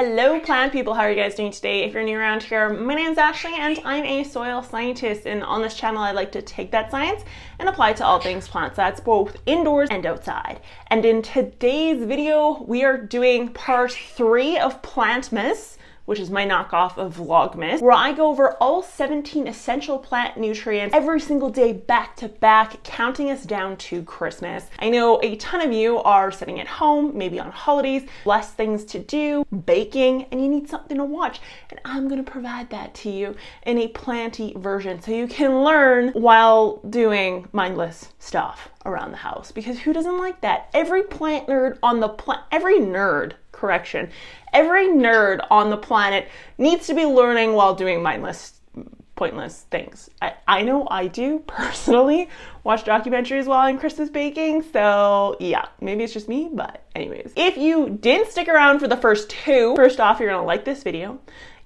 Hello, plant people. How are you guys doing today? If you're new around here, my name is Ashley and I'm a soil scientist. And on this channel, I like to take that science and apply it to all things plants. That's both indoors and outside. And in today's video, we are doing part three of Plantmas which is my knockoff of Vlogmas, where I go over all 17 essential plant nutrients every single day back to back, counting us down to Christmas. I know a ton of you are sitting at home, maybe on holidays, less things to do, baking, and you need something to watch. And I'm gonna provide that to you in a planty version so you can learn while doing mindless stuff around the house. Because who doesn't like that? Every plant nerd on the planet, every nerd correction. Every nerd on the planet needs to be learning while doing mindless, pointless things. I, I know I do personally watch documentaries while I'm Christmas baking, so yeah, maybe it's just me, but anyways. If you didn't stick around for the first two, first off, you're gonna like this video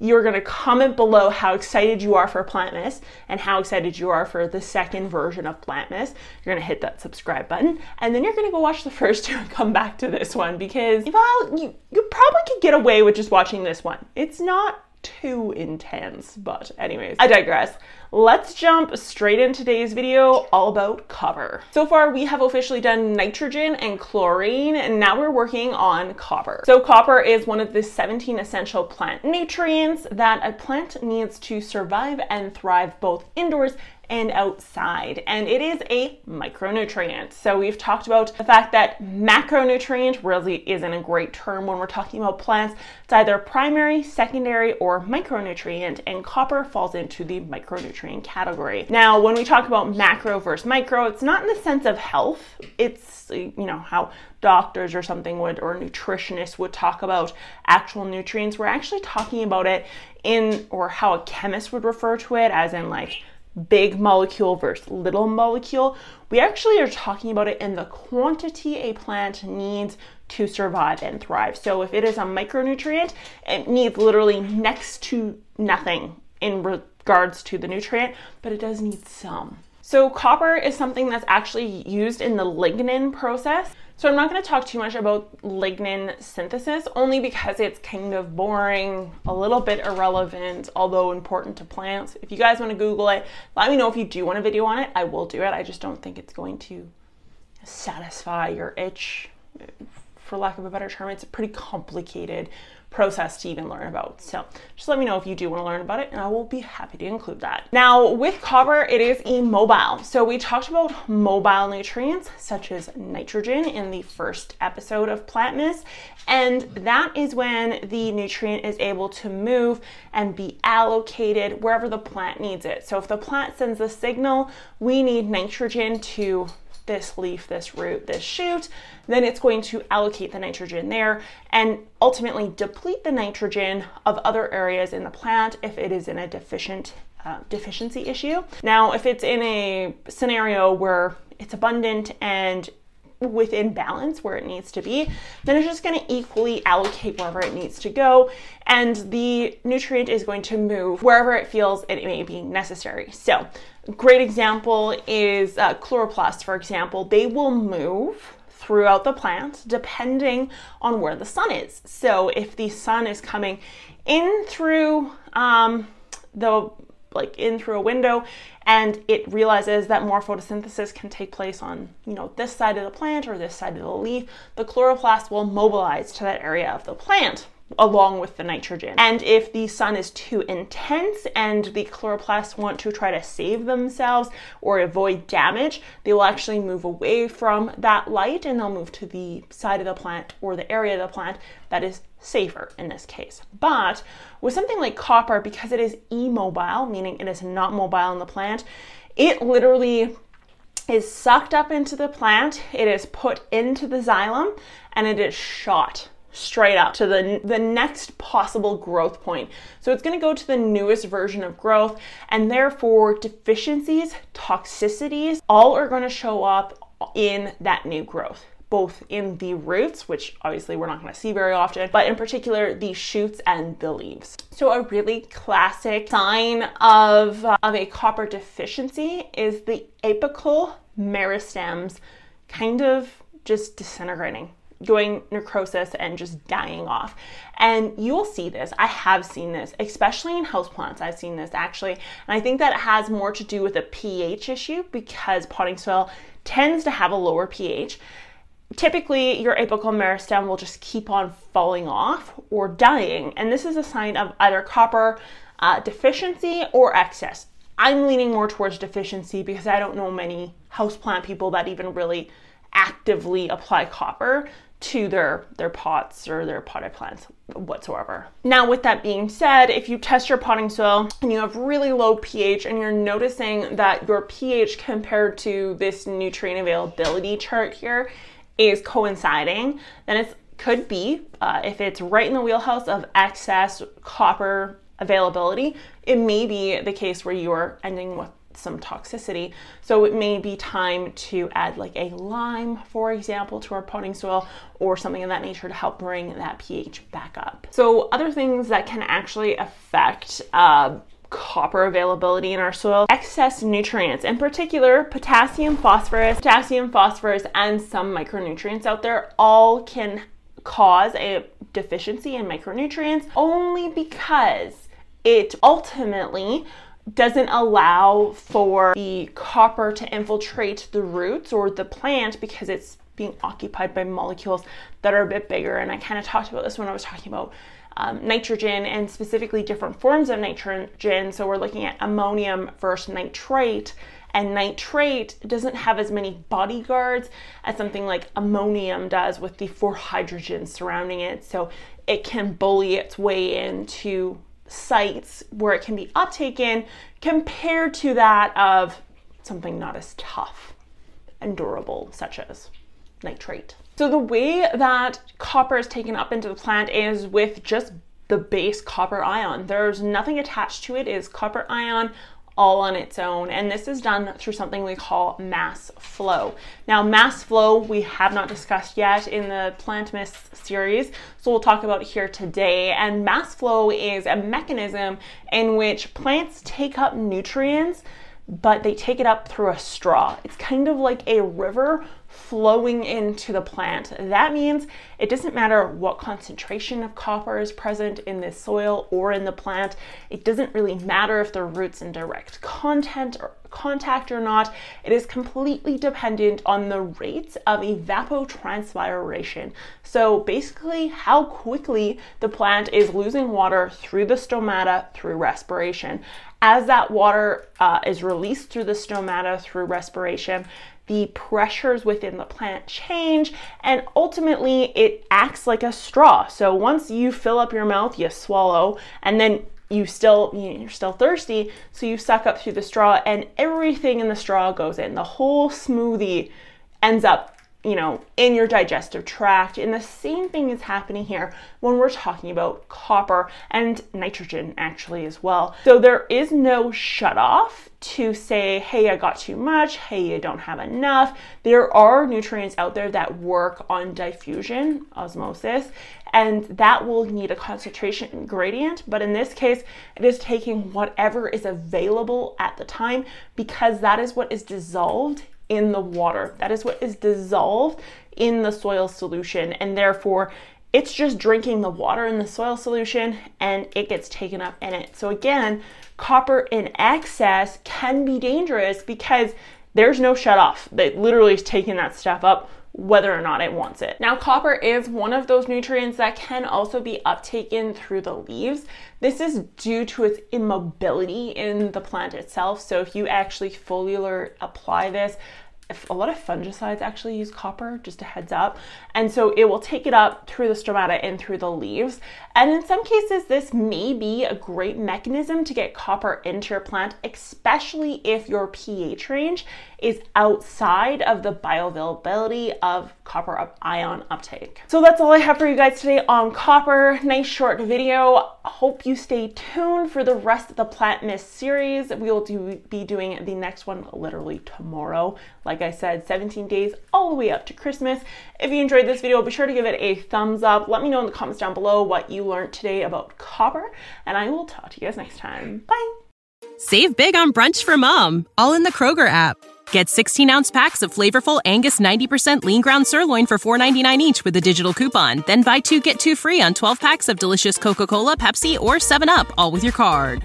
you're going to comment below how excited you are for Plantmas and how excited you are for the second version of Plantmas. You're going to hit that subscribe button and then you're going to go watch the first two and come back to this one because, well, you, you probably could get away with just watching this one. It's not too intense, but anyways, I digress. Let's jump straight into today's video all about copper. So far, we have officially done nitrogen and chlorine, and now we're working on copper. So copper is one of the 17 essential plant nutrients that a plant needs to survive and thrive both indoors and outside. And it is a micronutrient. So we've talked about the fact that macronutrient really isn't a great term when we're talking about plants. It's either primary, secondary, or micronutrient, and copper falls into the micronutrient category. Now, when we talk about macro versus micro, it's not in the sense of health. It's, you know, how doctors or something would, or nutritionists would talk about actual nutrients. We're actually talking about it in, or how a chemist would refer to it, as in like big molecule versus little molecule. We actually are talking about it in the quantity a plant needs to survive and thrive. So if it is a micronutrient, it needs literally next to nothing in regards to the nutrient, but it does need some. So copper is something that's actually used in the lignin process. So I'm not going to talk too much about lignin synthesis only because it's kind of boring, a little bit irrelevant, although important to plants. If you guys want to Google it, let me know if you do want a video on it. I will do it. I just don't think it's going to satisfy your itch, for lack of a better term. It's pretty complicated process to even learn about. So just let me know if you do want to learn about it and I will be happy to include that. Now with copper, it is immobile. So we talked about mobile nutrients such as nitrogen in the first episode of Plantmas. And that is when the nutrient is able to move and be allocated wherever the plant needs it. So if the plant sends a signal, we need nitrogen to this leaf, this root, this shoot, then it's going to allocate the nitrogen there and ultimately deplete the nitrogen of other areas in the plant if it is in a deficient uh, deficiency issue. Now, if it's in a scenario where it's abundant and within balance where it needs to be, then it's just going to equally allocate wherever it needs to go, and the nutrient is going to move wherever it feels it may be necessary. So, great example is uh, chloroplasts, for example. They will move throughout the plant depending on where the sun is. So, if the sun is coming in through um, the like in through a window and it realizes that more photosynthesis can take place on you know this side of the plant or this side of the leaf. The chloroplast will mobilize to that area of the plant along with the nitrogen. And if the sun is too intense and the chloroplasts want to try to save themselves or avoid damage, they will actually move away from that light and they'll move to the side of the plant or the area of the plant that is safer in this case. But with something like copper, because it is immobile, meaning it is not mobile in the plant, it literally is sucked up into the plant, it is put into the xylem, and it is shot straight up to the, the next possible growth point. So it's going to go to the newest version of growth, and therefore deficiencies, toxicities, all are going to show up in that new growth both in the roots, which obviously we're not going to see very often, but in particular the shoots and the leaves. So a really classic sign of, uh, of a copper deficiency is the apical meristems kind of just disintegrating going necrosis and just dying off. And you'll see this. I have seen this, especially in houseplants. I've seen this actually. And I think that has more to do with a pH issue because potting soil tends to have a lower pH. Typically, your apical meristem will just keep on falling off or dying. And this is a sign of either copper uh, deficiency or excess. I'm leaning more towards deficiency because I don't know many houseplant people that even really actively apply copper to their their pots or their potted plants whatsoever. Now with that being said, if you test your potting soil and you have really low pH and you're noticing that your pH compared to this nutrient availability chart here is coinciding, then it could be uh, if it's right in the wheelhouse of excess copper availability, it may be the case where you're ending with some toxicity. So it may be time to add like a lime, for example, to our potting soil or something of that nature to help bring that pH back up. So other things that can actually affect uh, copper availability in our soil, excess nutrients, in particular potassium, phosphorus, potassium, phosphorus, and some micronutrients out there all can cause a deficiency in micronutrients only because it ultimately doesn't allow for the copper to infiltrate the roots or the plant because it's being occupied by molecules that are a bit bigger. And I kind of talked about this when I was talking about um, nitrogen and specifically different forms of nitrogen. So we're looking at ammonium versus nitrate. And nitrate doesn't have as many bodyguards as something like ammonium does with the four hydrogens surrounding it. So it can bully its way into sites where it can be uptaken compared to that of something not as tough and durable, such as nitrate. So, the way that copper is taken up into the plant is with just the base copper ion. There's nothing attached to it, it is copper ion all on its own. And this is done through something we call mass flow. Now, mass flow we have not discussed yet in the Plantmas series, so we'll talk about here today. And mass flow is a mechanism in which plants take up nutrients but they take it up through a straw. It's kind of like a river flowing into the plant. That means it doesn't matter what concentration of copper is present in the soil or in the plant. It doesn't really matter if the root's in direct content or contact or not. It is completely dependent on the rates of evapotranspiration. So basically how quickly the plant is losing water through the stomata through respiration. As that water uh, is released through the stomata through respiration, the pressures within the plant change and ultimately it acts like a straw. So once you fill up your mouth, you swallow and then you still you're still thirsty, so you suck up through the straw and everything in the straw goes in. The whole smoothie ends up you know, in your digestive tract. And the same thing is happening here when we're talking about copper and nitrogen actually as well. So there is no shut off to say, hey, I got too much, hey, you don't have enough. There are nutrients out there that work on diffusion, osmosis, and that will need a concentration gradient. But in this case, it is taking whatever is available at the time because that is what is dissolved in the water. That is what is dissolved in the soil solution, and therefore it's just drinking the water in the soil solution and it gets taken up in it. So, again, copper in excess can be dangerous because there's no shut off that literally is taking that stuff up whether or not it wants it. Now, copper is one of those nutrients that can also be uptaken through the leaves. This is due to its immobility in the plant itself. So, if you actually foliar apply this, a lot of fungicides actually use copper, just a heads up. And so it will take it up through the stomata and through the leaves. And in some cases, this may be a great mechanism to get copper into your plant, especially if your pH range is outside of the bioavailability of copper ion uptake. So that's all I have for you guys today on copper. Nice short video. Hope you stay tuned for the rest of the Plantmas series. We will do, be doing the next one literally tomorrow. Like I said, 17 days all the way up to Christmas. If you enjoyed this video, be sure to give it a thumbs up. Let me know in the comments down below what you learned today about copper, and I will talk to you guys next time. Bye. Save big on brunch for mom, all in the Kroger app. Get 16 ounce packs of flavorful Angus 90% lean ground sirloin for $4.99 each with a digital coupon. Then buy two get two free on 12 packs of delicious Coca Cola, Pepsi, or 7UP, all with your card.